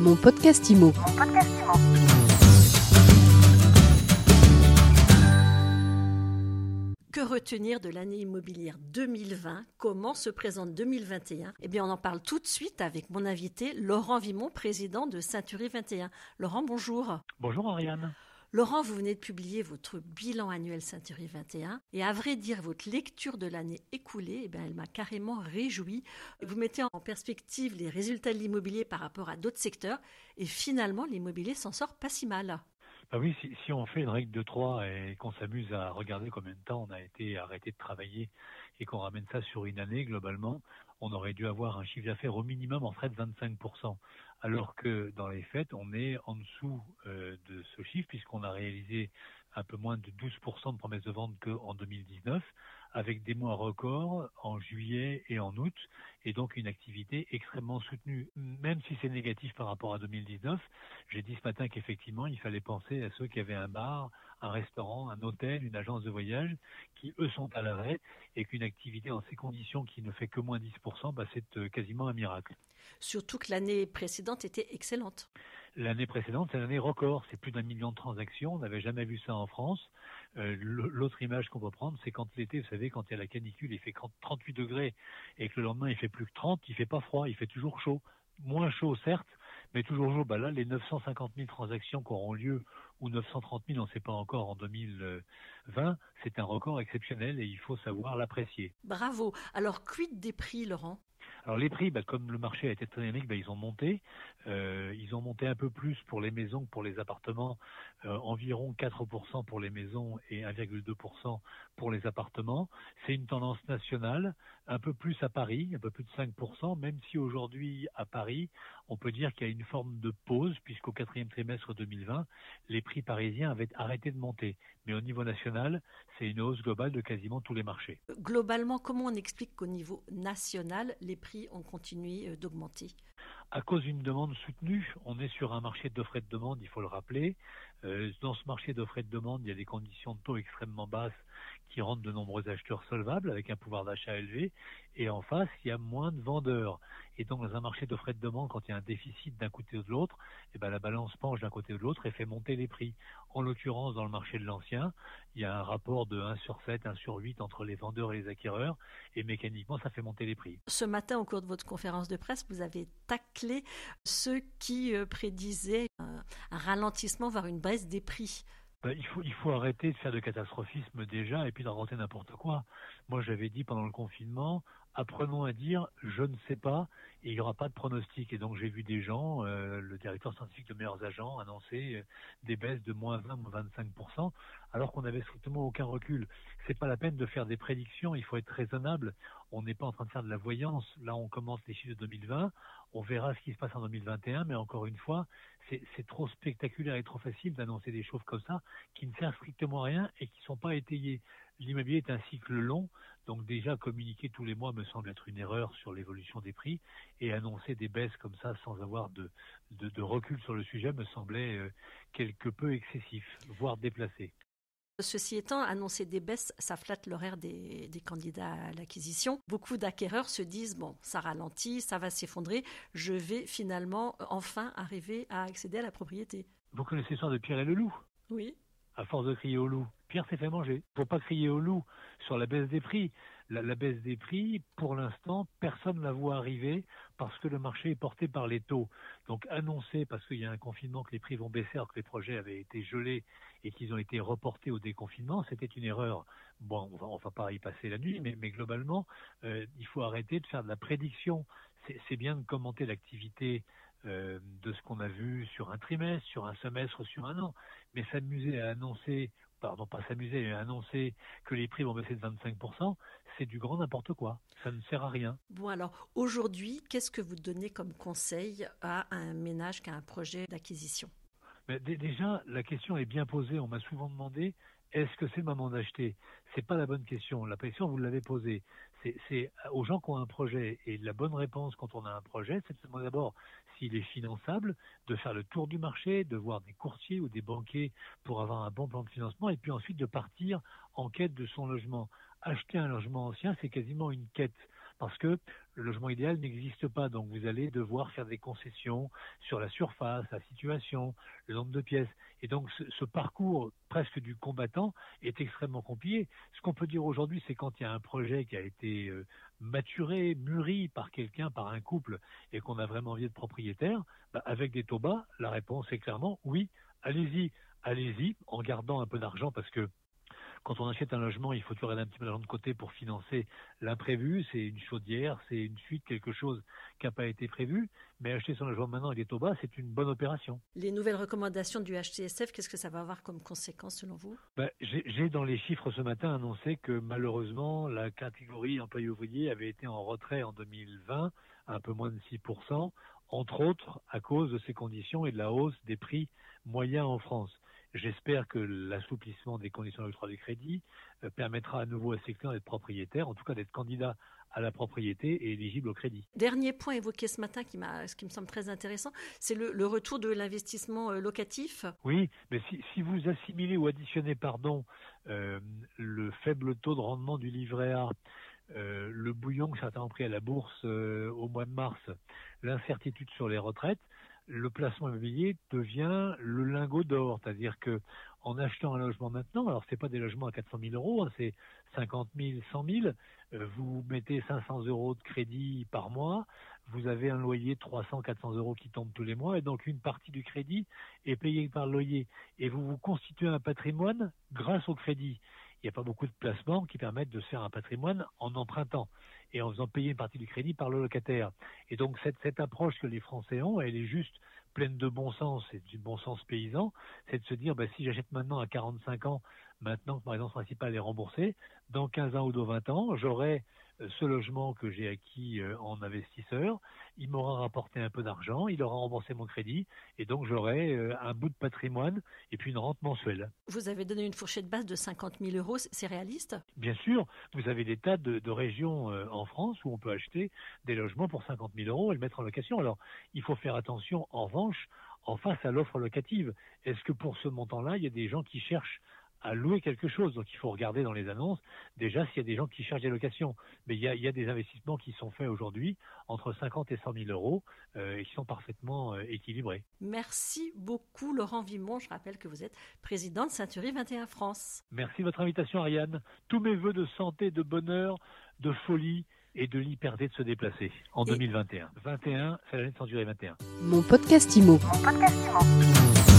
Mon podcast IMO. Que retenir de l'année immobilière 2020 Comment se présente 2021 Eh bien, on en parle tout de suite avec mon invité Laurent Vimon, président de Ceinturie 21. Laurent, bonjour. Bonjour Ariane. Laurent, vous venez de publier votre bilan annuel Ceinturie 21 et à vrai dire, votre lecture de l'année écoulée, eh bien, elle m'a carrément réjoui. Vous mettez en perspective les résultats de l'immobilier par rapport à d'autres secteurs et finalement, l'immobilier s'en sort pas si mal. Bah oui, si, si, on fait une règle de 3 et qu'on s'amuse à regarder combien de temps on a été arrêté de travailler et qu'on ramène ça sur une année globalement, on aurait dû avoir un chiffre d'affaires au minimum en frais de 25%. Alors que dans les faits, on est en dessous euh, de ce chiffre puisqu'on a réalisé un peu moins de 12% de promesses de vente qu'en 2019, avec des mois records en juillet et en août, et donc une activité extrêmement soutenue. Même si c'est négatif par rapport à 2019, j'ai dit ce matin qu'effectivement, il fallait penser à ceux qui avaient un bar, un restaurant, un hôtel, une agence de voyage, qui eux sont à l'arrêt, et qu'une activité en ces conditions qui ne fait que moins 10%, bah, c'est euh, quasiment un miracle. Surtout que l'année précédente était excellente. L'année précédente, c'est l'année record. C'est plus d'un million de transactions. On n'avait jamais vu ça en France. Euh, L'autre image qu'on peut prendre, c'est quand l'été, vous savez, quand il y a la canicule, il fait 38 degrés et que le lendemain, il fait plus que 30, il fait pas froid, il fait toujours chaud. Moins chaud, certes, mais toujours chaud. Bah là, les 950 000 transactions qui auront lieu ou 930 000, on ne sait pas encore en 2020, c'est un record exceptionnel et il faut savoir l'apprécier. Bravo. Alors, quid des prix, Laurent? Alors les prix, bah, comme le marché a été très dynamique, bah, ils ont monté. Euh, ils ont monté un peu plus pour les maisons que pour les appartements, euh, environ 4% pour les maisons et 1,2% pour les appartements. C'est une tendance nationale, un peu plus à Paris, un peu plus de 5%, même si aujourd'hui à Paris, on peut dire qu'il y a une forme de pause, puisqu'au quatrième trimestre 2020, les prix parisiens avaient arrêté de monter. Mais au niveau national, c'est une hausse globale de quasiment tous les marchés. Globalement, comment on explique qu'au niveau national, prix ont continué euh, d'augmenter à cause d'une demande soutenue, on est sur un marché d'offres et de demande, il faut le rappeler. Euh, dans ce marché d'offres et de demande, il y a des conditions de taux extrêmement basses qui rendent de nombreux acheteurs solvables avec un pouvoir d'achat élevé. Et en face, il y a moins de vendeurs. Et donc, dans un marché d'offres et de demande, quand il y a un déficit d'un côté ou de l'autre, eh ben, la balance penche d'un côté ou de l'autre et fait monter les prix. En l'occurrence, dans le marché de l'ancien, il y a un rapport de 1 sur 7, 1 sur 8 entre les vendeurs et les acquéreurs. Et mécaniquement, ça fait monter les prix. Ce matin, au cours de votre conférence de presse, vous avez taclé ceux qui euh, prédisaient un, ralentissement, voire une des prix. Ben, il, faut, il faut arrêter de faire de catastrophisme déjà et puis d'inventer n'importe quoi. Moi, j'avais dit pendant le confinement, apprenons à dire je ne sais pas et il n'y aura pas de pronostic. Et donc j'ai vu des gens, euh, le directeur scientifique de meilleurs agents, annoncer euh, des baisses de moins 20 ou 25%, alors qu'on n'avait strictement aucun recul. C'est pas la peine de faire des prédictions, il faut être raisonnable. On n'est pas en train de faire de la voyance. Là, on commence les chiffres de 2020, on verra ce qui se passe en 2021, mais encore une fois, c'est trop spectaculaire et trop facile d'annoncer des choses comme ça qui ne servent strictement à rien et qui ne sont pas étayées. L'immobilier est un cycle long, donc déjà communiquer tous les mois me semble être une erreur sur l'évolution des prix et annoncer des baisses comme ça sans avoir de, de, recul sur le sujet me semblait euh, quelque peu excessif, voire déplacé. Ceci étant, annoncer des baisses, ça flatte l'horaire des, des, candidats à l'acquisition. Beaucoup d'acquéreurs se disent, bon, ça ralentit, ça va s'effondrer, je vais finalement enfin arriver à accéder à la propriété. Vous connaissez l'histoire de Pierre et le loup? Oui. À force de crier au loup, Pierre s'est fait manger. Il ne faut pas crier au loup sur la baisse des prix. La, baisse des prix, pour l'instant, personne ne la voit arriver parce que le marché est porté par les taux. Donc annoncer, parce qu'il y a un confinement, que les prix vont baisser alors que les projets avaient été gelés et qu'ils ont été reportés au déconfinement, c'était une erreur. Bon, on ne va pas y passer la nuit, mais, globalement, euh, il faut arrêter de faire de la prédiction. C'est bien de commenter l'activité euh, de ce qu'on a vu sur un trimestre, sur un semestre, sur un an, mais s'amuser à annoncer pardon, pas s'amuser, mais annoncer que les prix vont baisser de 25%, c'est du grand n'importe quoi. Ça ne sert à rien. Bon, alors aujourd'hui, qu'est-ce que vous donnez comme conseil à un ménage qui a un projet d'acquisition? Mais Déjà, la question est bien posée. On m'a souvent demandé est-ce que c'est le moment d'acheter? C'est pas la bonne question. La question, vous l'avez posée. C'est aux gens qui ont un projet. Et la bonne réponse quand on a un projet, c'est d'abord s'il est finançable, de faire le tour du marché, de voir des courtiers ou des banquiers pour avoir un bon plan de financement, et puis ensuite de partir en quête de son logement. Acheter un logement ancien, c'est quasiment une quête parce que le logement idéal n'existe pas. Donc vous allez devoir faire des concessions sur la surface, la situation, le nombre de pièces. Et donc ce, parcours presque du combattant est extrêmement compliqué. Ce qu'on peut dire aujourd'hui, c'est quand il y a un projet qui a été euh, maturé, mûri par quelqu'un, par un couple, et qu'on a vraiment envie de propriétaire, bah, avec des taux bas, la réponse est clairement oui, allez-y, allez-y, en gardant un peu d'argent parce que quand on achète un logement, il faut toujours avoir un petit peu d'argent de côté pour financer l'imprévu. C'est une chaudière, c'est une fuite, quelque chose qui n'a pas été prévu. Mais acheter son logement maintenant avec des taux bas, c'est une bonne opération. Les nouvelles recommandations du HCSF, qu'est-ce que ça va avoir comme conséquence selon vous? Ben, J'ai dans les chiffres ce matin annoncé que malheureusement, la catégorie employé ouvrier avait été en retrait en 2020, un peu moins de 6%, entre autres à cause de ces conditions et de la hausse des prix moyens en France. J'espère que l'assouplissement des conditions d'octroi du crédit euh, permettra à nouveau à ces clients d'être propriétaires, en tout cas d'être candidats à la propriété et éligibles au crédit. Dernier point évoqué ce matin qui, ce qui me semble très intéressant, c'est le, retour de l'investissement euh, locatif. Oui, mais si, vous assimilez ou additionnez pardon, euh, le faible taux de rendement du livret A, le bouillon que certains ont pris à la bourse au mois de mars, l'incertitude sur les retraites, le placement immobilier devient le lingot d'or, c'est-à-dire que en achetant un logement maintenant, alors c'est pas des logements à 400 000 euros, hein, c'est 50 000, 100 000, vous mettez 500 euros de crédit par mois, vous avez un loyer de 300, 400 euros qui tombe tous les mois, et donc une partie du crédit est payée par le loyer, et vous vous constituez un patrimoine grâce au crédit. Il n'y a pas beaucoup de placements qui permettent de se faire un patrimoine en empruntant et en faisant payer une partie du crédit par le locataire. Et donc cette, approche que les Français ont, elle est juste pleine de bon sens et du bon sens paysan, c'est de se dire bah, si j'achète maintenant à 45 ans, maintenant que ma résidence principale est remboursée, dans 15 ans ou dans 20 ans, j'aurai ce logement que j'ai acquis euh, en investisseur, il m'aura rapporté un peu d'argent, il aura remboursé mon crédit, et donc j'aurai euh, un bout de patrimoine et puis une rente mensuelle. Vous avez donné une fourchette basse de 50 000 euros, c'est réaliste? Bien sûr, vous avez des tas de, régions en France où on peut acheter des logements pour 50 000 euros et le mettre en location. Alors, il faut faire attention, en revanche, en face à l'offre locative. Est-ce que pour ce montant-là, il y a des gens qui cherchent à louer quelque chose. Donc il faut regarder dans les annonces déjà s'il y a des gens qui cherchent des locations. Mais il y a, il y a des investissements qui sont faits aujourd'hui entre 50 et 100 000 euros euh, et qui sont parfaitement euh, équilibrés. Merci beaucoup Laurent Vimon. Je rappelle que vous êtes président de Ceinturie 21 France. Merci de votre invitation Ariane. Tous mes voeux de santé, de bonheur, de folie et de liberté de se déplacer en 2021. 21, c'est l'année de Ceinturie 21. Mon podcast IMO. Mon podcast IMO.